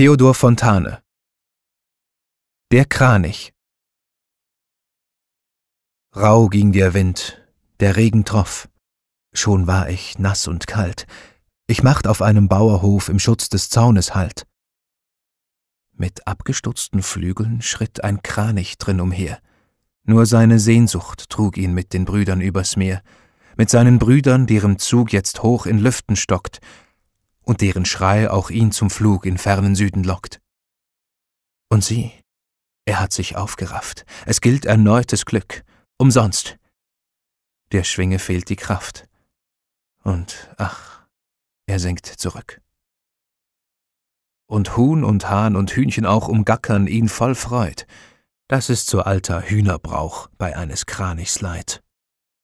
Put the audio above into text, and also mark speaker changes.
Speaker 1: Theodor Fontane. Der Kranich. Rauh ging der Wind, der Regen troff, schon war ich nass und kalt, ich macht auf einem Bauerhof im Schutz des Zaunes Halt. Mit abgestutzten Flügeln schritt ein Kranich drin umher, nur seine Sehnsucht trug ihn mit den Brüdern übers Meer, mit seinen Brüdern, deren Zug jetzt hoch in Lüften stockt, und deren Schrei auch ihn zum Flug in fernen Süden lockt. Und sieh, er hat sich aufgerafft, es gilt erneutes Glück, umsonst. Der Schwinge fehlt die Kraft, und ach, er sinkt zurück. Und Huhn und Hahn und Hühnchen auch umgackern ihn voll Freud, das ist so alter Hühnerbrauch bei eines Kranichs Leid.